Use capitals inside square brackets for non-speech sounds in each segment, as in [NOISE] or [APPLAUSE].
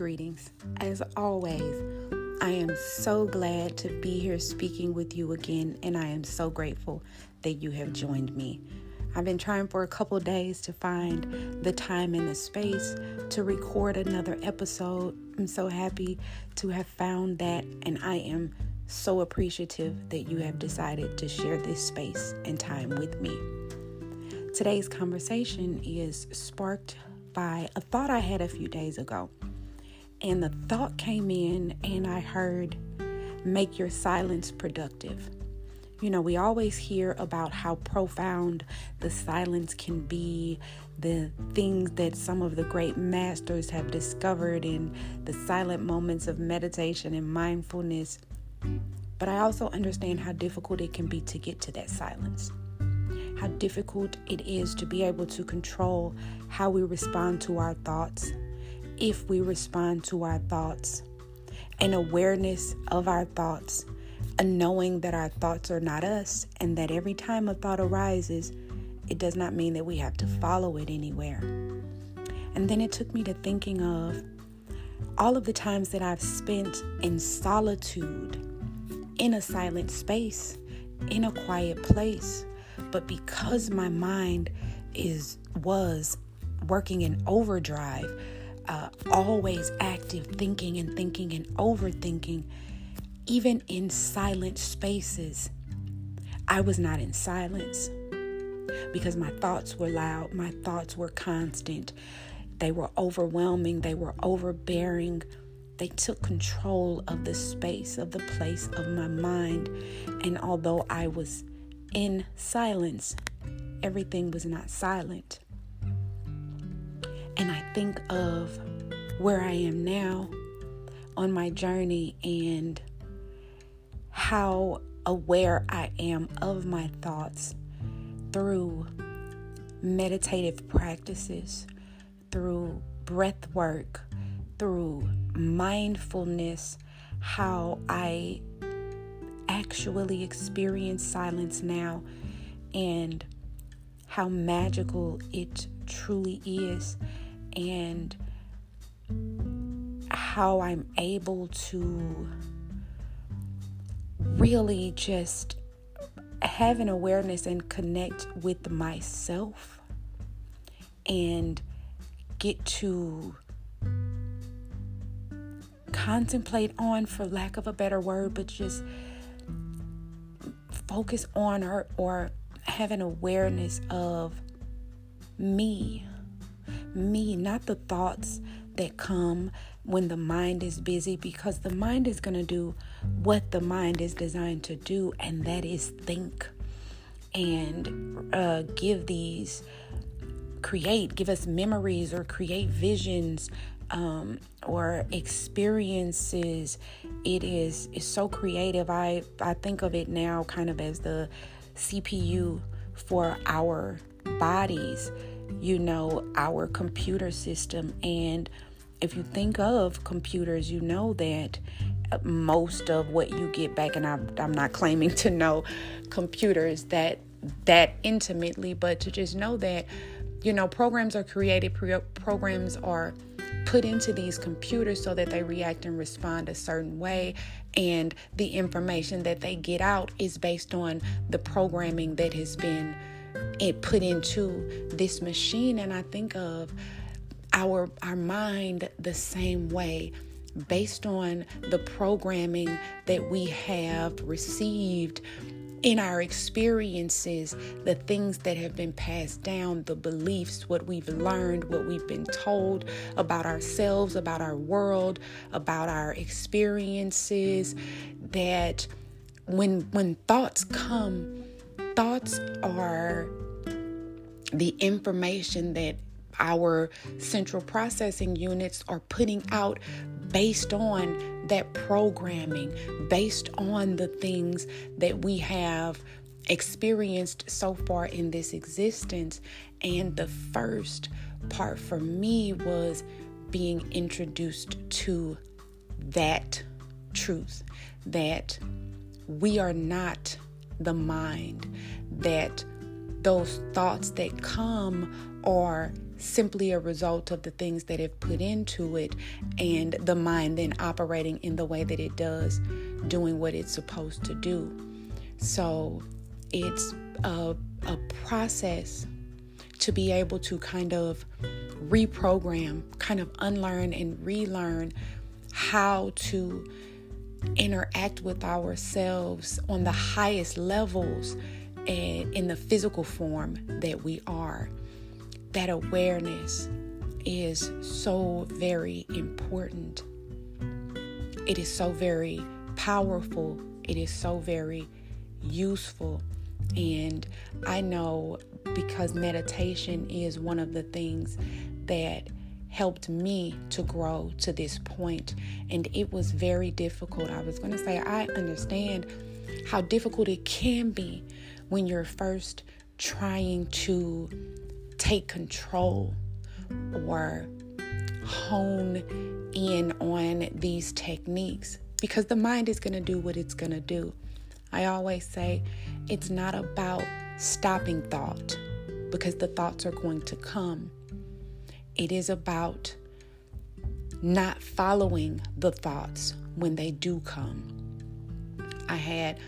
greetings. As always, I am so glad to be here speaking with you again, and I am so grateful that you have joined me. I've been trying for a couple days to find the time and the space to record another episode. I'm so happy to have found that, and I am so appreciative that you have decided to share this space and time with me. Today's conversation is sparked by a thought I had a few days ago. And the thought came in, and I heard, make your silence productive. You know, we always hear about how profound the silence can be, the things that some of the great masters have discovered in the silent moments of meditation and mindfulness. But I also understand how difficult it can be to get to that silence how difficult it is to be able to control how we respond to our thoughts, if we respond to our thoughts, an awareness of our thoughts, a knowing that our thoughts are not us, and that every time a thought arises, it does not mean that we have to follow it anywhere. And then it took me to thinking of all of the times that I've spent in solitude, in a silent space, in a quiet place, but because my mind is was working in overdrive, uh, always active, thinking and thinking and overthinking, even in silent spaces, I was not in silence because my thoughts were loud, my thoughts were constant, they were overwhelming, they were overbearing. They took control of the space, of the place of my mind. And although I was in silence. Everything was not silent. Think of where I am now on my journey and how aware I am of my thoughts through meditative practices, through breath work, through mindfulness, how I actually experience silence now and how magical it truly is and how I'm able to really just have an awareness and connect with myself and get to contemplate on, for lack of a better word, but just focus on or, or have an awareness of me. Me, not the thoughts that come when the mind is busy, because the mind is going to do what the mind is designed to do, and that is think and uh, give these, create, give us memories or create visions um, or experiences. It is is so creative. I I think of it now kind of as the CPU for our bodies. You know, our computer system. And if you think of computers, you know that most of what you get back, and I'm, I'm not claiming [LAUGHS] to know computers that that intimately, but to just know that you know programs are created, programs are put into these computers so that they react and respond a certain way. And the information that they get out is based on the programming that has been it put into this machine. And I think of our our mind the same way based on the programming that we have received in our experiences, the things that have been passed down, the beliefs, what we've learned, what we've been told about ourselves, about our world, about our experiences, that when when thoughts come, thoughts are the information that our central processing units are putting out based on that programming, based on the things that we have experienced so far in this existence. And the first part for me was being introduced to that truth that we are not the mind, that those thoughts that come are simply a result of the things that have put into it and the mind then operating in the way that it does, doing what it's supposed to do. So it's a, a process to be able to kind of reprogram, kind of unlearn and relearn how to interact with ourselves on the highest levels and in the physical form that we are. That awareness is so very important. It is so very powerful. It is so very useful. And I know because meditation is one of the things that helped me to grow to this point and it was very difficult. I was going to say I understand how difficult it can be when you're first trying to take control or hone in on these techniques because the mind is going to do what it's going to do. I always say it's not about stopping thought because the thoughts are going to come. It is about not following the thoughts when they do come. I had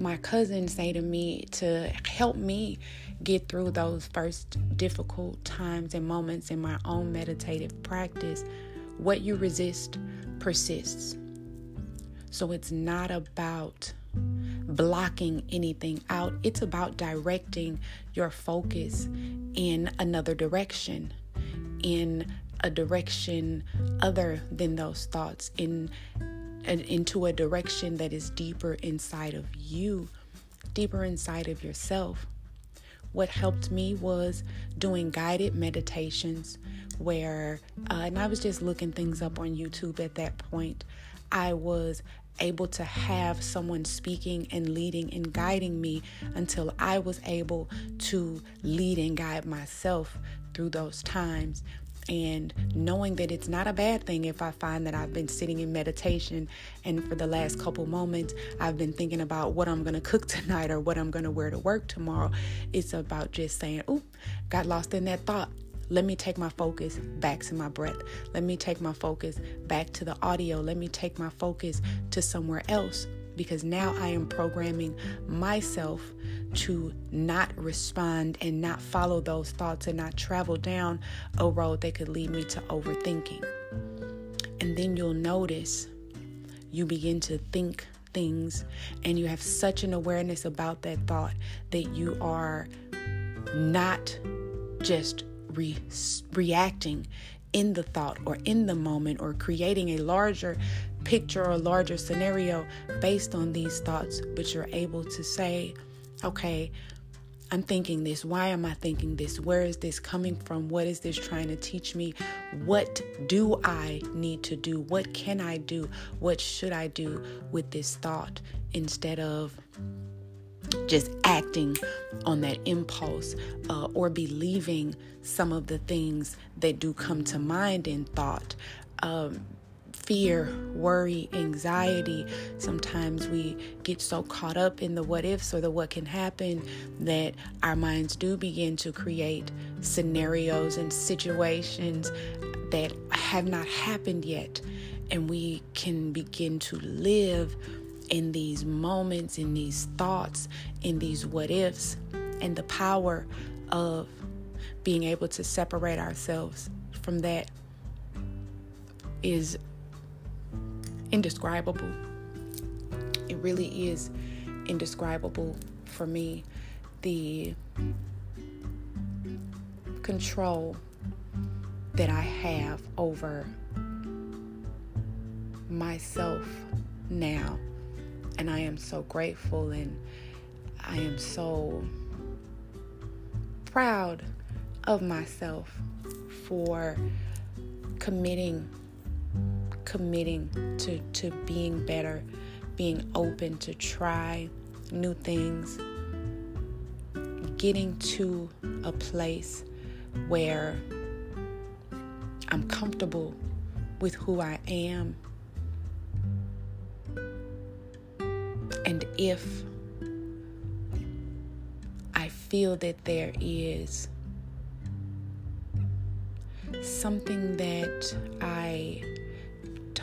my cousin say to me to help me get through those first difficult times and moments in my own meditative practice what you resist persists. So it's not about blocking anything out, it's about directing your focus in another direction, in a direction other than those thoughts, in into a direction that is deeper inside of you, deeper inside of yourself. What helped me was doing guided meditations where, uh, and I was just looking things up on YouTube at that point. I was able to have someone speaking and leading and guiding me until I was able to lead and guide myself through those times. And knowing that it's not a bad thing if I find that I've been sitting in meditation and for the last couple moments I've been thinking about what I'm going to cook [LAUGHS] tonight or what I'm going to wear to work tomorrow. It's about just saying, "Oh, got lost in that thought. Let me take my focus back to my breath. Let me take my focus back to the audio. Let me take my focus to somewhere else because now I am programming myself to not respond and not follow those thoughts and not travel down a road that could lead me to overthinking. And then you'll notice you begin to think things and you have such an awareness about that thought that you are not just re- reacting in the thought or in the moment or creating a larger picture or larger scenario based on these thoughts, but you're able to say, okay, I'm thinking this. Why am I thinking this? Where is this coming from? What is this trying to teach me? What do I need to do? What can I do? What should I do with this thought instead of just acting on that impulse uh, or believing some of the things that do come to mind in thought. Um, fear, worry, anxiety. Sometimes we get so caught up in the what ifs or the what can happen that our minds do begin to create scenarios and situations that have not happened yet. And we can begin to live in these moments, in these thoughts, in these what ifs, and the power of being able to separate ourselves from that is indescribable. It really is indescribable for me. The control that I have over myself now and I am so grateful and I am so proud of myself for committing committing to, to being better, being open to try new things, getting to a place where I'm comfortable with who I am. And if I feel that there is something that I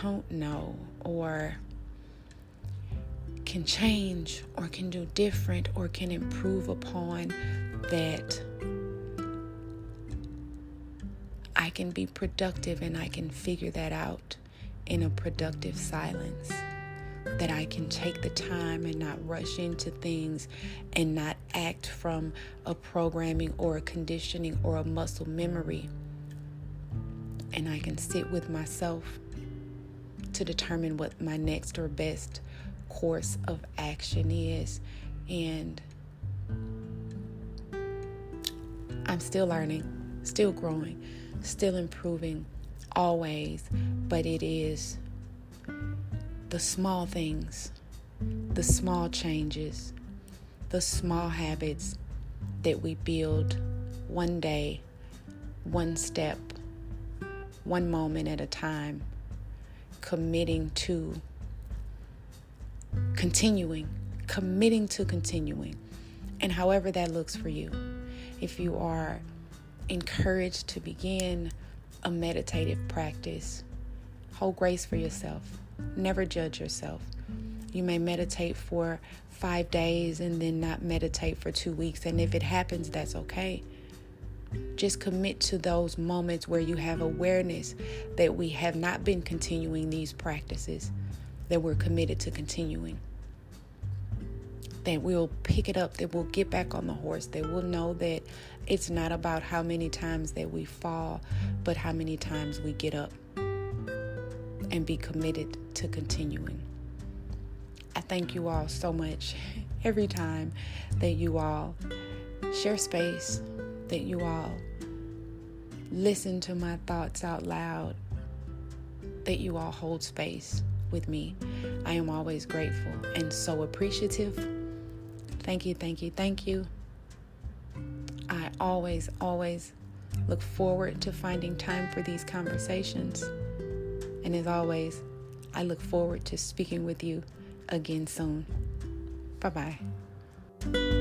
don't know or can change or can do different or can improve upon that I can be productive and I can figure that out in a productive silence. That I can take the time and not rush into things and not act from a programming or a conditioning or a muscle memory. And I can sit with myself to determine what my next or best course of action is. And I'm still learning, still growing, still improving, always. But it is the small things, the small changes, the small habits that we build one day, one step, one moment at a time, committing to continuing, committing to continuing, and however that looks for you. If you are encouraged to begin a meditative practice, hold grace for yourself. Never judge yourself. You may meditate for five days and then not meditate for two weeks. And if it happens, that's okay. Just commit to those moments where you have awareness that we have not been continuing these practices, that we're committed to continuing. That we'll pick it up, that we'll get back on the horse, that we'll know that it's not about how many times that we fall, but how many times we get up and be committed to continuing. I thank you all so much [LAUGHS] every time that you all share space, that you all listen to my thoughts out loud, that you all hold space with me. I am always grateful and so appreciative. Thank you, thank you, thank you. I always, always look forward to finding time for these conversations. And as always, I look forward to speaking with you again soon. Bye bye.